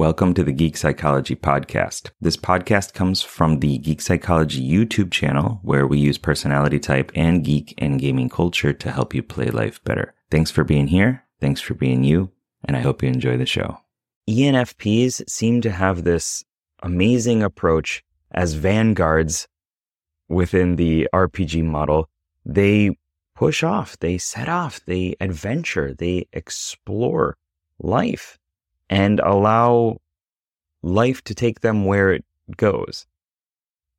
Welcome to the Geek Psychology Podcast. This podcast comes from the Geek Psychology YouTube channel, where we use personality type and geek and gaming culture to help you play life better. Thanks for being here. Thanks for being you. And I hope you enjoy the show. ENFPs seem to have this amazing approach as vanguards within the RPG model. They push off, they set off, they adventure, they explore life and allow life to take them where it goes.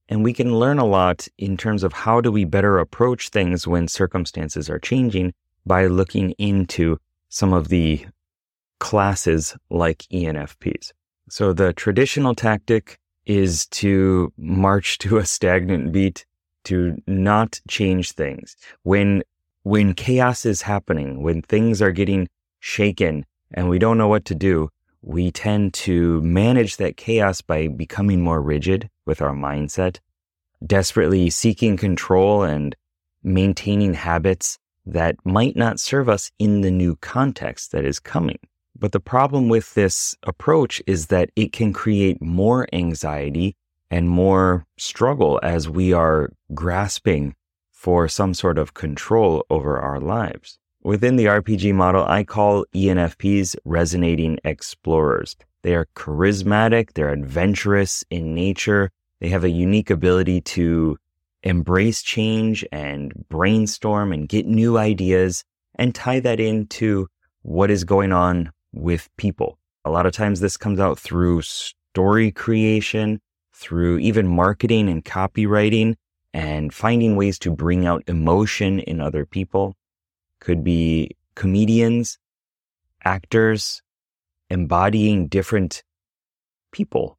And we can learn a lot in terms of how do we better approach things when circumstances are changing by looking into some of the classes like ENFPs. So the traditional tactic is to march to a stagnant beat, to not change things. When, when chaos is happening, when things are getting shaken and we don't know what to do, we tend to manage that chaos by becoming more rigid with our mindset, desperately seeking control and maintaining habits that might not serve us in the new context that is coming. But the problem with this approach is that it can create more anxiety and more struggle as we are grasping for some sort of control over our lives. Within the RPG model, I call ENFPs resonating explorers. They are charismatic, they're adventurous in nature, they have a unique ability to embrace change and brainstorm and get new ideas and tie that into what is going on with people. A lot of times this comes out through story creation, through even marketing and copywriting and finding ways to bring out emotion in other people could be comedians, actors, embodying different people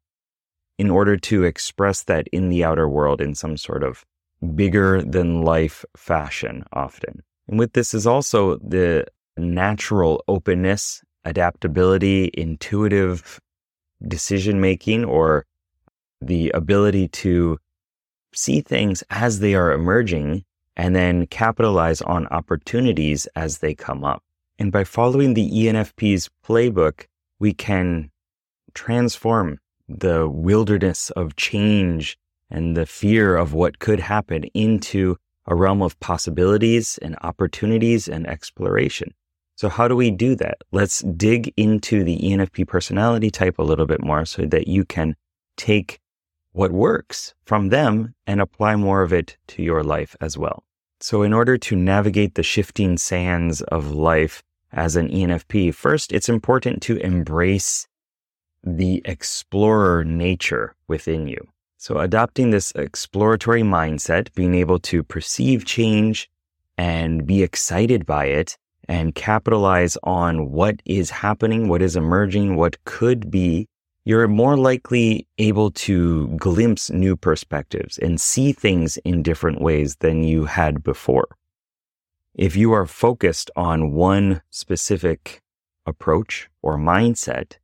in order to express that in the outer world in some sort of bigger than life fashion often. And with this is also the natural openness, adaptability, intuitive decision making, or the ability to see things as they are emerging and then capitalize on opportunities as they come up. And by following the ENFP's playbook, we can transform the wilderness of change and the fear of what could happen into a realm of possibilities and opportunities and exploration. So how do we do that? Let's dig into the ENFP personality type a little bit more so that you can take what works from them and apply more of it to your life as well. So, in order to navigate the shifting sands of life as an ENFP, first, it's important to embrace the explorer nature within you. So, adopting this exploratory mindset, being able to perceive change and be excited by it and capitalize on what is happening, what is emerging, what could be you're more likely able to glimpse new perspectives and see things in different ways than you had before. If you are focused on one specific approach or mindset,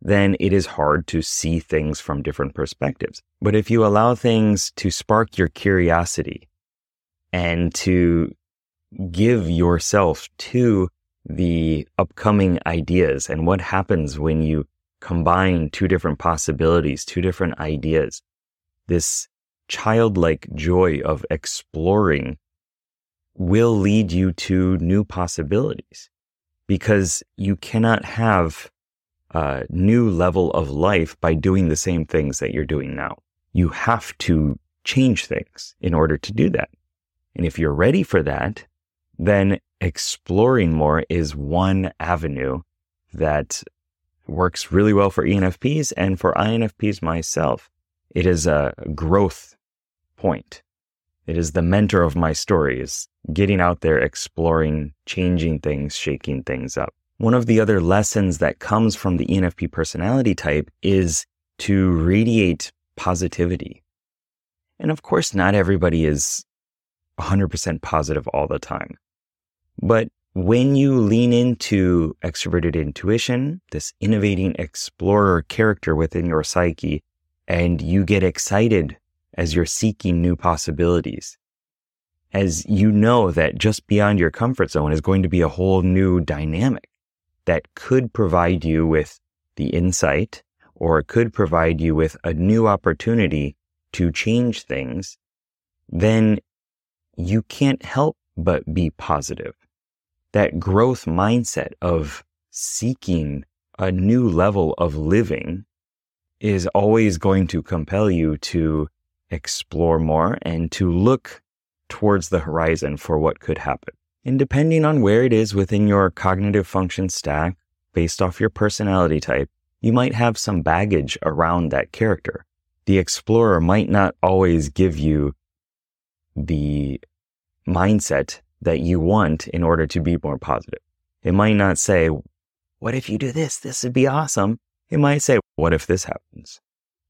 then it is hard to see things from different perspectives. But if you allow things to spark your curiosity and to give yourself to the upcoming ideas and what happens when you combine two different possibilities, two different ideas, this childlike joy of exploring will lead you to new possibilities because you cannot have a new level of life by doing the same things that you're doing now. You have to change things in order to do that. And if you're ready for that, then exploring more is one avenue that works really well for ENFPs and for INFPs myself. It is a growth point. It is the mentor of my stories, getting out there, exploring, changing things, shaking things up. One of the other lessons that comes from the ENFP personality type is to radiate positivity. And of course, not everybody is 100% positive all the time. But when you lean into extroverted intuition, this innovating explorer character within your psyche, and you get excited as you're seeking new possibilities, as you know that just beyond your comfort zone is going to be a whole new dynamic that could provide you with the insight, or could provide you with a new opportunity to change things, then you can't help but be positive. That growth mindset of seeking a new level of living is always going to compel you to explore more and to look towards the horizon for what could happen. And depending on where it is within your cognitive function stack, based off your personality type, you might have some baggage around that character. The explorer might not always give you the mindset that you want in order to be more positive. It might not say, what if you do this? This would be awesome. It might say, what if this happens?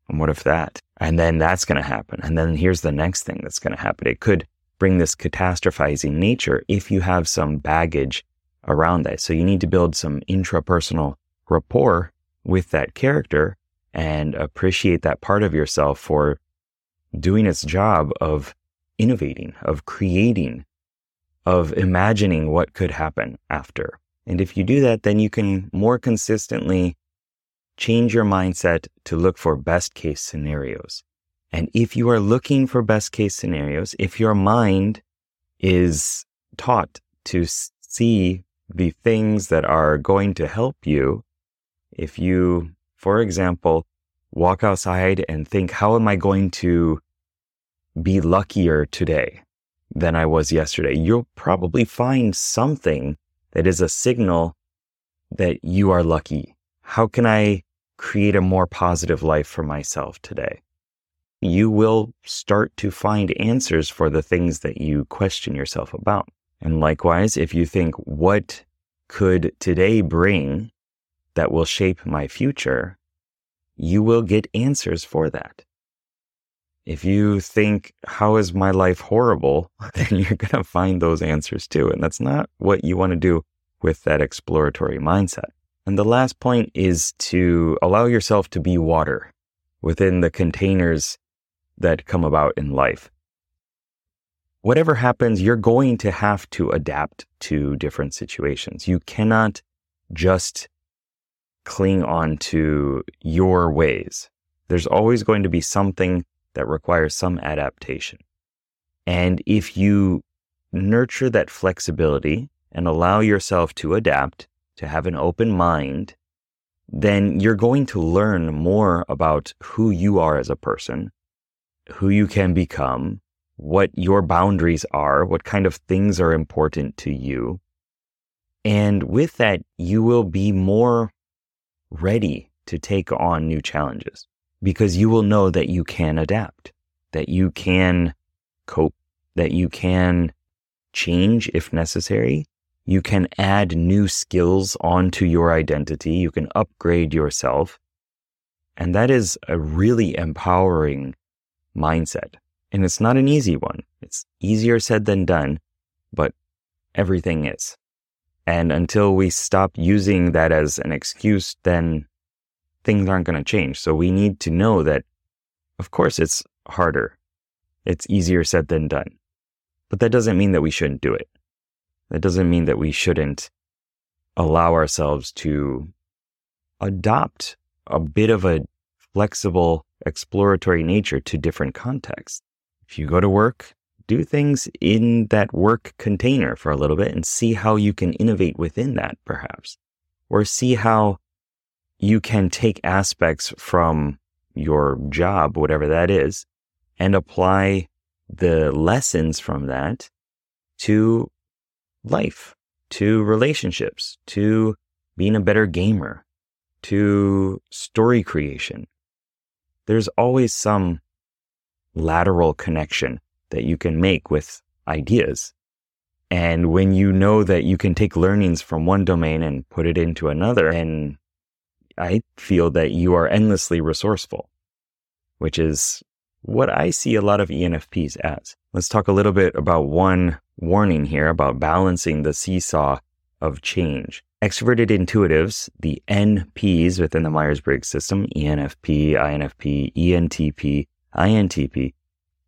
And what if that? And then that's going to happen. And then here's the next thing that's going to happen. It could bring this catastrophizing nature if you have some baggage around that. So you need to build some intrapersonal rapport with that character and appreciate that part of yourself for doing its job of innovating, of creating, of imagining what could happen after. And if you do that, then you can more consistently change your mindset to look for best case scenarios. And if you are looking for best case scenarios, if your mind is taught to see the things that are going to help you, if you, for example, walk outside and think, how am I going to be luckier today than I was yesterday? You'll probably find something that is a signal that you are lucky. How can I create a more positive life for myself today? You will start to find answers for the things that you question yourself about. And likewise, if you think, what could today bring that will shape my future? You will get answers for that. If you think, how is my life horrible? Then you're going to find those answers too. And that's not what you want to do with that exploratory mindset. And the last point is to allow yourself to be water within the containers that come about in life. Whatever happens, you're going to have to adapt to different situations. You cannot just cling on to your ways. There's always going to be something that requires some adaptation. And if you nurture that flexibility and allow yourself to adapt, to have an open mind, then you're going to learn more about who you are as a person, who you can become, what your boundaries are, what kind of things are important to you. And with that, you will be more ready to take on new challenges because you will know that you can adapt, that you can cope, that you can change if necessary, you can add new skills onto your identity. You can upgrade yourself. And that is a really empowering mindset. And it's not an easy one. It's easier said than done, but everything is. And until we stop using that as an excuse, then things aren't going to change. So we need to know that, of course, it's harder. It's easier said than done. But that doesn't mean that we shouldn't do it. That doesn't mean that we shouldn't allow ourselves to adopt a bit of a flexible, exploratory nature to different contexts. If you go to work, do things in that work container for a little bit and see how you can innovate within that, perhaps, or see how you can take aspects from your job, whatever that is, and apply the lessons from that to life, to relationships, to being a better gamer, to story creation. There's always some lateral connection that you can make with ideas. And when you know that you can take learnings from one domain and put it into another, and I feel that you are endlessly resourceful, which is what I see a lot of ENFPs as. Let's talk a little bit about one warning here about balancing the seesaw of change. Extroverted intuitives, the NPs within the Myers Briggs system, ENFP, INFP, ENTP, INTP,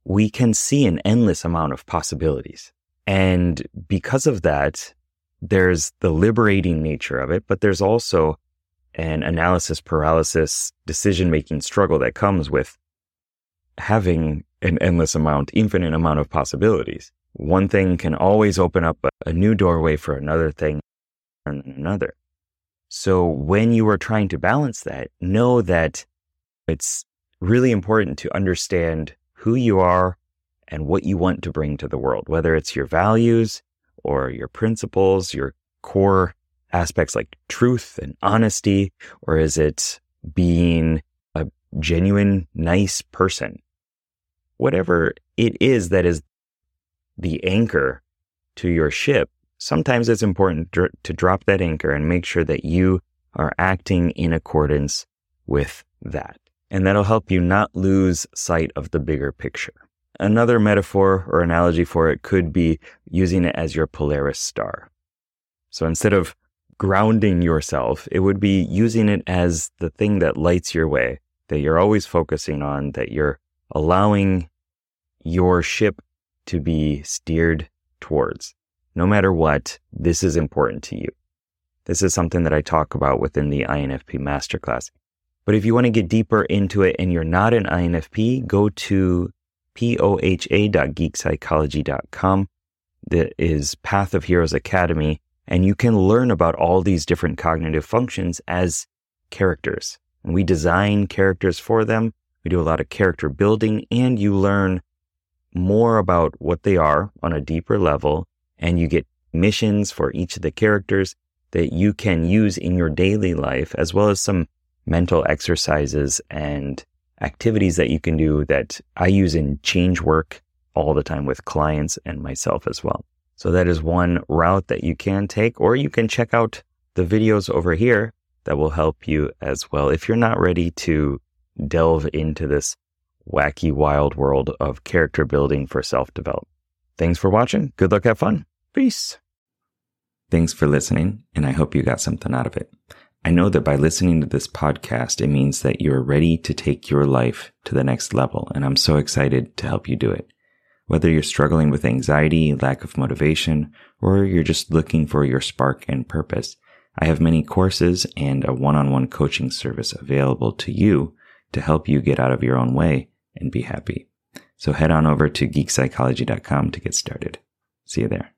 we can see an endless amount of possibilities. And because of that, there's the liberating nature of it, but there's also and analysis paralysis decision making struggle that comes with having an endless amount, infinite amount of possibilities. One thing can always open up a, new doorway for another thing and another. So when you are trying to balance that, know that it's really important to understand who you are and what you want to bring to the world, whether it's your values or your principles, your core aspects like truth and honesty, or is it being a genuine, nice person? Whatever it is that is the anchor to your ship, sometimes it's important to drop that anchor and make sure that you are acting in accordance with that. And that'll help you not lose sight of the bigger picture. Another metaphor or analogy for it could be using it as your Polaris star. So instead of grounding yourself, it would be using it as the thing that lights your way, that you're always focusing on, that you're allowing your ship to be steered towards. No matter what, this is important to you. This is something that I talk about within the INFP masterclass. But if you want to get deeper into it and you're not an INFP, go to poha.geekpsychology.com. That is Path of Heroes Academy. And you can learn about all these different cognitive functions as characters. And we design characters for them. We do a lot of character building and you learn more about what they are on a deeper level. And you get missions for each of the characters that you can use in your daily life, as well as some mental exercises and activities that you can do that I use in change work all the time with clients and myself as well. So that is one route that you can take, or you can check out the videos over here that will help you as well if you're not ready to delve into this wacky, wild world of character building for self development. Thanks for watching. Good luck. Have fun. Peace. Thanks for listening, and I hope you got something out of it. I know that by listening to this podcast, it means that you're ready to take your life to the next level. And I'm so excited to help you do it. Whether you're struggling with anxiety, lack of motivation, or you're just looking for your spark and purpose, I have many courses and a one-on-one coaching service available to you to help you get out of your own way and be happy. So head on over to geekpsychology.com to get started. See you there.